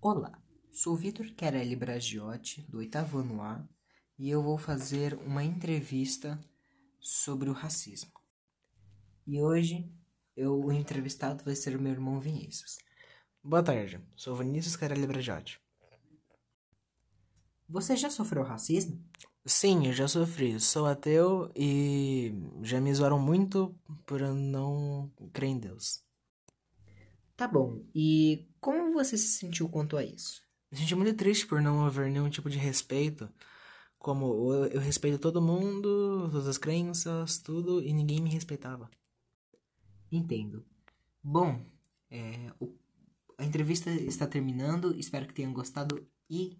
Olá, sou Vitor Querelli Bragiotti, do oitavo ano A, e eu vou fazer uma entrevista sobre o racismo. E hoje eu, o entrevistado vai ser o meu irmão Vinícius. Boa tarde, sou Vinícius Querelli Bragiotti. Você já sofreu racismo? Sim, eu já sofri. Sou ateu e já me zoaram muito por eu não crer em Deus. Tá bom, e como você se sentiu quanto a isso? Me senti muito triste por não haver nenhum tipo de respeito. Como eu, eu respeito todo mundo, todas as crenças, tudo, e ninguém me respeitava. Entendo. Bom, é, o- a entrevista está terminando, espero que tenham gostado e.